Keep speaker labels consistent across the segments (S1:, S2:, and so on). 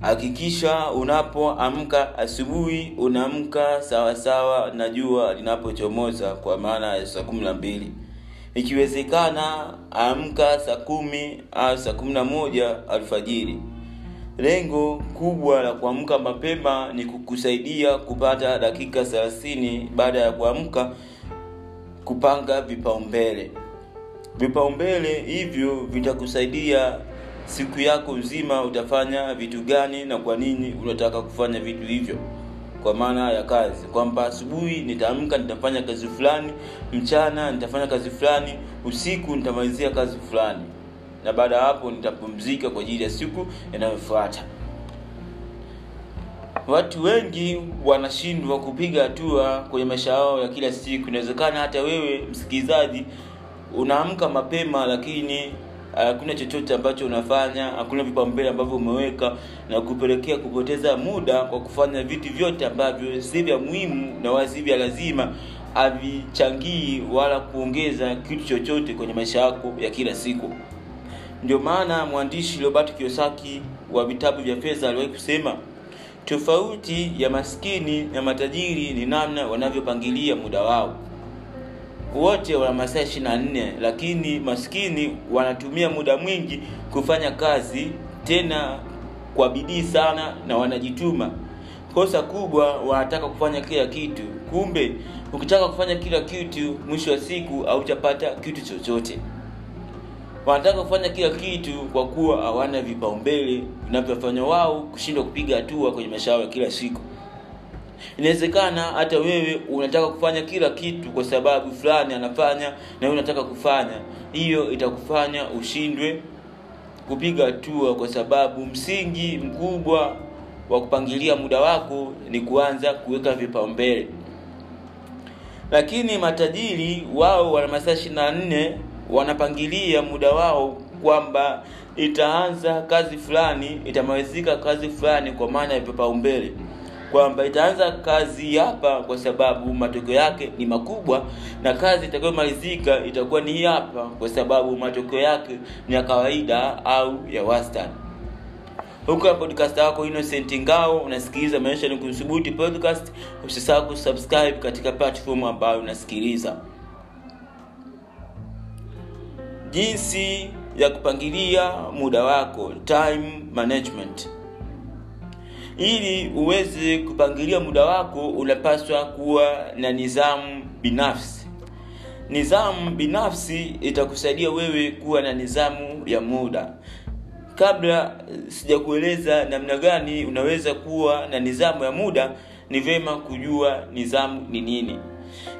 S1: hakikisha unapoamka asubuhi unaamka sawasawa na jua linapochomoza kwa maana ya saa kumi na mbili. Ikiwezekana amka saa kumi au saa kumi na moja alfajiri. Lengo kubwa la kuamka mapema ni kukusaidia kupata dakika 30 baada ya kuamka kupanga vipaumbele. Vipaumbele hivyo vitakusaidia siku yako nzima utafanya vitu gani na kwa nini unataka kufanya vitu hivyo? Kwa maana ya kazi. Kwamba asubuhi nitaamka nitafanya kazi fulani mchana nitafanya kazi fulani usiku nitamalizia kazi fulani. Na baada ya hapo nitapumzika kwa ajili ya siku inayofuata. Watu wengi wanashindwa kupiga hatua kwenye maisha yao ya kila siku. Inawezekana hata wewe msikilizaji unaamka mapema lakini hakuna uh, chochote ambacho unafanya hakuna vipaumbele ambavyo umeweka na kupelekea kupoteza muda kwa kufanya vitu vyote ambavyo si vya muhimu na wala si vya lazima havichangii wala kuongeza kitu chochote kwenye maisha yako ya kila siku. Ndio maana mwandishi robert kiosaki wa vitabu vya fedha aliwahi kusema tofauti ya maskini na matajiri ni namna wanavyopangilia muda wao wote wana masaa ishiri na nne lakini maskini wanatumia muda mwingi kufanya kazi tena kwa bidii sana na wanajituma. Kosa kubwa wanataka kufanya kila kitu. Kumbe ukitaka kufanya kila kitu mwisho wa siku hautapata kitu chochote. Wanataka kufanya kila kitu kwa kuwa hawana vipaumbele vinavyofanya wao kushindwa kupiga hatua kwenye maisha yao ya kila siku inawezekana hata wewe unataka kufanya kila kitu kwa sababu fulani anafanya na wewe unataka kufanya. Hiyo itakufanya ushindwe kupiga hatua kwa sababu msingi mkubwa wa kupangilia muda wako ni kuanza kuweka vipaumbele. Lakini matajiri wao wana masaa ishiri na nne wanapangilia muda wao kwamba itaanza kazi fulani itamalizika kazi fulani kwa maana ya vipaumbele kwamba itaanza kazi hapa kwa sababu matokeo yake ni makubwa na kazi itakayomalizika itakuwa ni hapa kwa sababu matokeo yake ni ya kawaida au ya wastani. Huku ya podcast wako innocent ngao unasikiliza maisha ni kuthubuti podcast. Usisahau kusubscribe katika platform ambayo unasikiliza. Jinsi ya kupangilia muda wako time management ili uweze kupangilia muda wako unapaswa kuwa na nidhamu binafsi. Nidhamu binafsi itakusaidia wewe kuwa na nidhamu ya muda. Kabla sijakueleza namna gani unaweza kuwa na nidhamu ya muda ni vyema kujua nidhamu ni nini.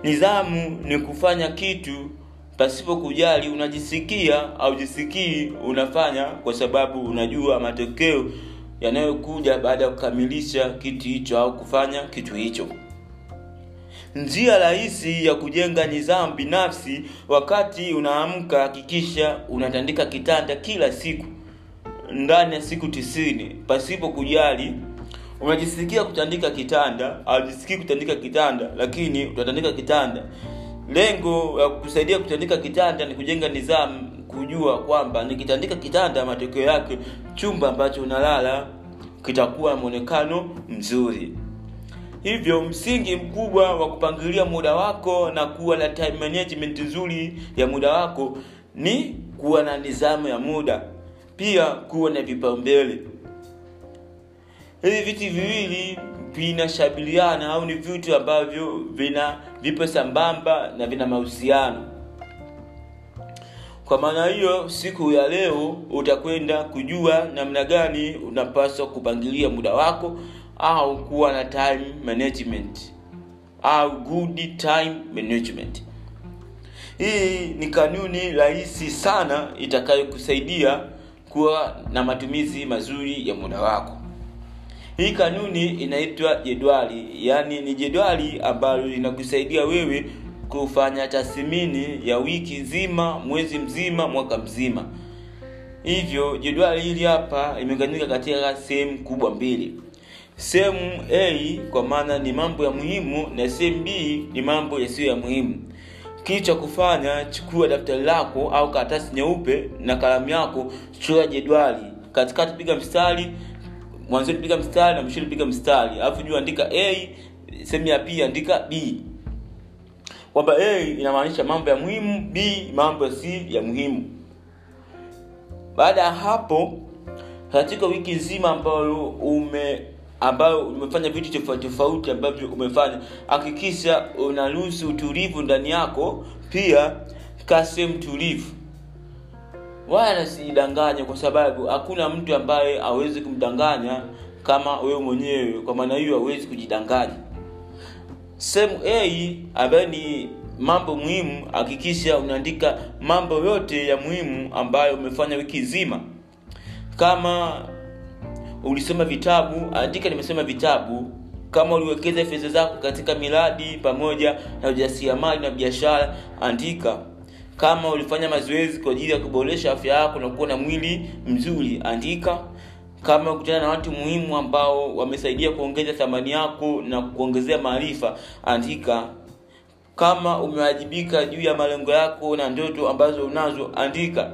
S1: Nidhamu ni kufanya kitu pasipo kujali unajisikia au jisikii unafanya kwa sababu unajua matokeo yanayokuja baada ya kukamilisha kitu hicho au kufanya kitu hicho. Njia rahisi ya kujenga nidhamu binafsi wakati unaamka hakikisha unatandika kitanda kila siku ndani ya siku tisini pasipo kujali. Unajisikia kutandika kitanda aujisikii kutandika kitanda lakini utatandika kitanda. Lengo la kusaidia kutandika kitanda ni kujenga nidhamu kujua kwamba nikitandika kitanda matokeo yake chumba ambacho unalala kitakuwa mwonekano mzuri. Hivyo msingi mkubwa wa kupangilia muda wako na kuwa na time management nzuri ya muda wako ni kuwa na nidhamu ya muda pia kuwa na vipaumbele. Hivi vitu viwili vinashabiliana au ni vitu ambavyo vina vipo sambamba na vina mahusiano kwa maana hiyo siku ya leo utakwenda kujua namna gani unapaswa kupangilia muda wako au kuwa na time management au good time management. Hii ni kanuni rahisi sana itakayokusaidia kuwa na matumizi mazuri ya muda wako. Hii kanuni inaitwa jedwali yaani ni jedwali ambalo linakusaidia wewe kufanya tathmini ya wiki nzima mwezi mzima mwaka mzima. Hivyo jedwali hili hapa imeganyika katika sehemu kubwa mbili. Sehemu a kwa maana ni mambo ya muhimu na sehemu b ni mambo yasiyo ya muhimu. Kitu cha kufanya chukua daftari lako au karatasi nyeupe na kalamu yako chora jedwali. Katikati piga mstari mwanzoni piga mstari na mwishoni piga mstari. Alafu juu andika a sehemu ya p andika b kwamba a inamaanisha mambo ya muhimu b mambo si ya muhimu. Baada ya hapo katika wiki nzima ambayo ume ambayo umefanya vitu tofauti tofauti ambavyo umefanya hakikisha unaruhusu utulivu ndani yako pia kaa sehemu tulivu wala sijidanganye kwa sababu hakuna mtu ambaye awezi kumdanganya kama wewe mwenyewe. Kwa maana hiyo awezi kujidanganya sehemu a ambayo ni mambo muhimu hakikisha unaandika mambo yote ya muhimu ambayo umefanya wiki nzima. Kama ulisoma vitabu andika nimesoma vitabu. Kama uliwekeza fedha zako katika miradi pamoja na ujasiriamali na biashara andika. Kama ulifanya mazoezi kwa ajili ya kuboresha afya yako na kuwa na mwili mzuri andika kama ukutana na watu muhimu ambao wamesaidia kuongeza thamani yako na kuongezea maarifa andika. Kama umewajibika juu ya malengo yako na ndoto ambazo unazo andika.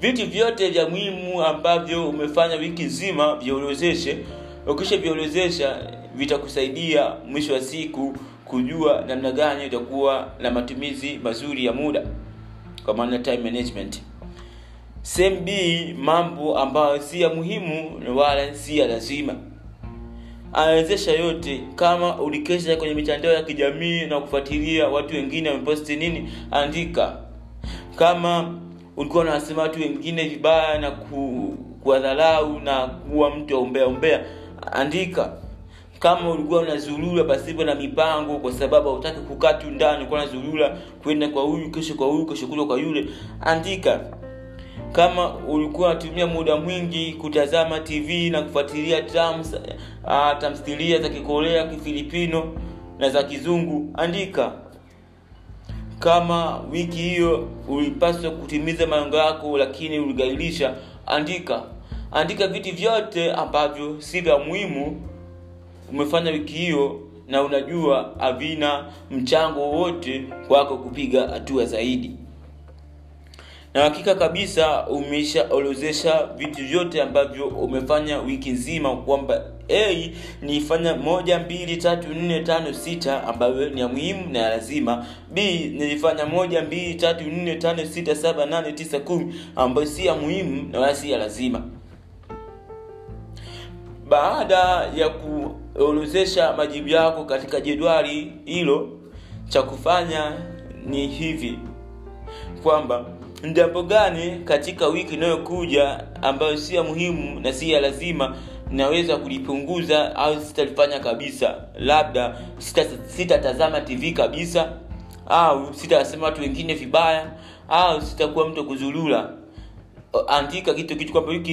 S1: Vitu vyote vya muhimu ambavyo umefanya wiki nzima viorozeshe ukisha viorozesha vitakusaidia mwisho wa siku kujua namna gani utakuwa na matumizi mazuri ya muda. Kwa maana time management sehemu b mambo ambayo si ya muhimu wala si ya lazima. Anawezesha yote kama ulikesha kwenye mitandao ya kijamii na kufuatilia watu wengine wameposti nini andika. Kama ulikuwa unawasema watu wengine vibaya na ku, kuwadharau na kuwa mtu wa umbea andika. Kama ulikuwa unazurura pasipo na mipango kwa sababu hautaki kukaa tu ndani ulikuwa unazurura kwenda kwa huyu kesho kwa huyu kesho kule kwa yule andika kama ulikuwa unatumia muda mwingi kutazama tv na kufuatilia tams, uh, tamthilia za kikorea kifilipino na za kizungu andika. Kama wiki hiyo ulipaswa kutimiza malengo yako lakini uligailisha andika. Andika vitu vyote ambavyo si vya muhimu umefanya wiki hiyo na unajua havina mchango wowote kwako kupiga hatua zaidi na hakika kabisa umeshaorozesha vitu vyote ambavyo umefanya wiki nzima kwamba a nifanya moja mbili tatu nne tano sita ambayo ni ya muhimu na ya lazima. B nilifanya moja mbili tatu nne tano sita saba nane tisa kumi ambayo si ya muhimu na wala si ya lazima. Baada ya kuorozesha majibu yako katika jedwali hilo cha kufanya ni hivi. Kwamba ni jambo gani katika wiki inayokuja ambayo si ya muhimu na si ya lazima naweza kulipunguza au sitalifanya kabisa? Labda sitatazama sita tv kabisa au sitasema watu wengine vibaya au sitakuwa mtu kuzulula andika kitu kitu kwamba wiki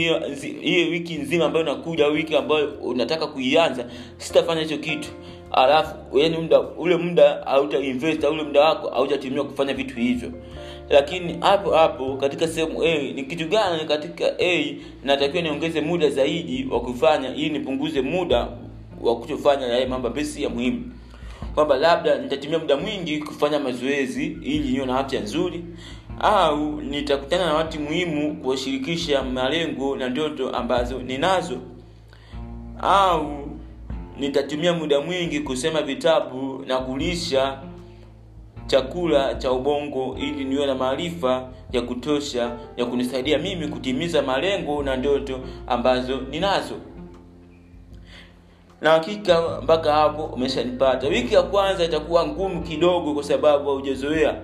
S1: hiyo wiki nzima ambayo inakuja wiki ambayo unataka kuianza sitafanya hicho kitu. Alafu yani muda ule muda hautainvest ule muda wako hautatumia kufanya vitu hivyo lakini hapo hapo katika sehemu a ni kitu gani katika a natakiwa niongeze muda zaidi wa kufanya ili nipunguze muda wa kutofanya yale mambo besi ya muhimu. Kwamba labda nitatumia muda mwingi kufanya mazoezi ili niwe na afya nzuri au nitakutana na watu muhimu kuwashirikisha malengo na ndoto ambazo ninazo. Au nitatumia muda mwingi kusema vitabu na kulisha chakula cha ubongo ili niwe na maarifa ya kutosha ya kunisaidia mimi kutimiza malengo na ndoto ambazo ninazo. Na hakika mpaka hapo umeshanipata. Wiki ya kwanza itakuwa ngumu kidogo kwa sababu haujazoea.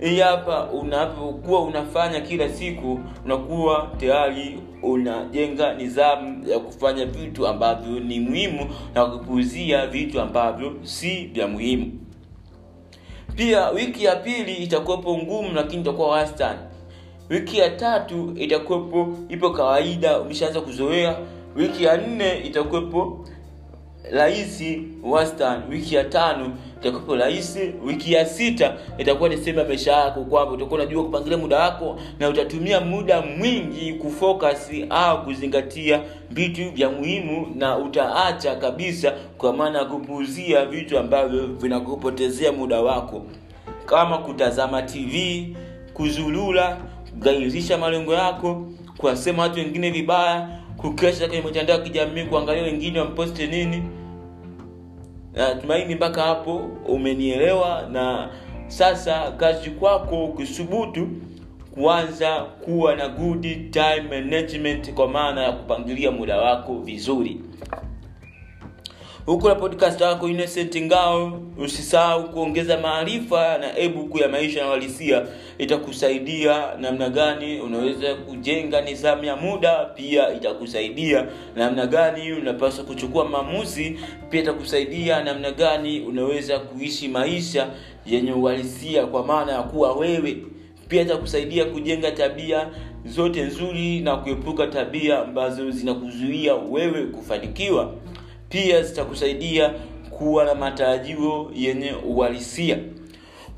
S1: Hii hapa unapokuwa unafanya kila siku unakuwa tayari unajenga nidhamu ya kufanya vitu ambavyo ni muhimu na kupuuzia vitu ambavyo si vya muhimu pia wiki ya pili itakuwepo ngumu lakini itakuwa wastani. Wiki ya tatu itakuwepo ipo kawaida umeshaanza kuzoea. Wiki ya nne itakuwepo rahisi wastani wiki ya tano itakuwepo rahisi wiki ya sita itakuwa ni sehemu ya maisha yako kwamba utakuwa unajua kupangilia muda wako na utatumia muda mwingi kufocus au kuzingatia vitu vya muhimu na utaacha kabisa kwa maana ya kupuuzia vitu ambavyo vinakupotezea muda wako. Kama kutazama tv kuzulula kugairisha malengo yako kuwasema watu wengine vibaya kukesha kwenye mitandao ya kijamii kuangalia wengine wamposte nini. Natumaini mpaka hapo umenielewa. Na sasa kazi kwako ukisubutu kuanza kuwa na good time management kwa maana ya kupangilia muda wako vizuri huku na podcast yako innocent ngao usisahau kuongeza maarifa na ebuku ya maisha na uhalisia. Itakusaidia namna gani unaweza kujenga nidhamu ya muda pia itakusaidia namna gani unapaswa kuchukua maamuzi pia itakusaidia namna gani unaweza kuishi maisha yenye uhalisia kwa maana ya kuwa wewe. Pia itakusaidia kujenga tabia zote nzuri na kuepuka tabia ambazo zinakuzuia wewe kufanikiwa pia zitakusaidia kuwa na matarajio yenye uhalisia.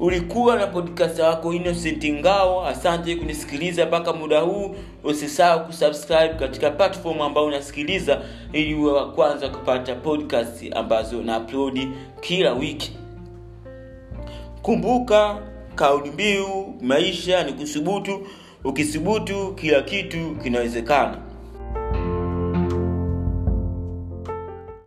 S1: Ulikuwa na podcast wako innocent ngao. Asante kunisikiliza mpaka muda huu. Usisahau kusubscribe katika platform ambayo unasikiliza ili uwe wa kwanza kupata podcast ambazo na upload kila wiki. Kumbuka kauli mbiu maisha ni kusubutu. Ukisubutu kila kitu kinawezekana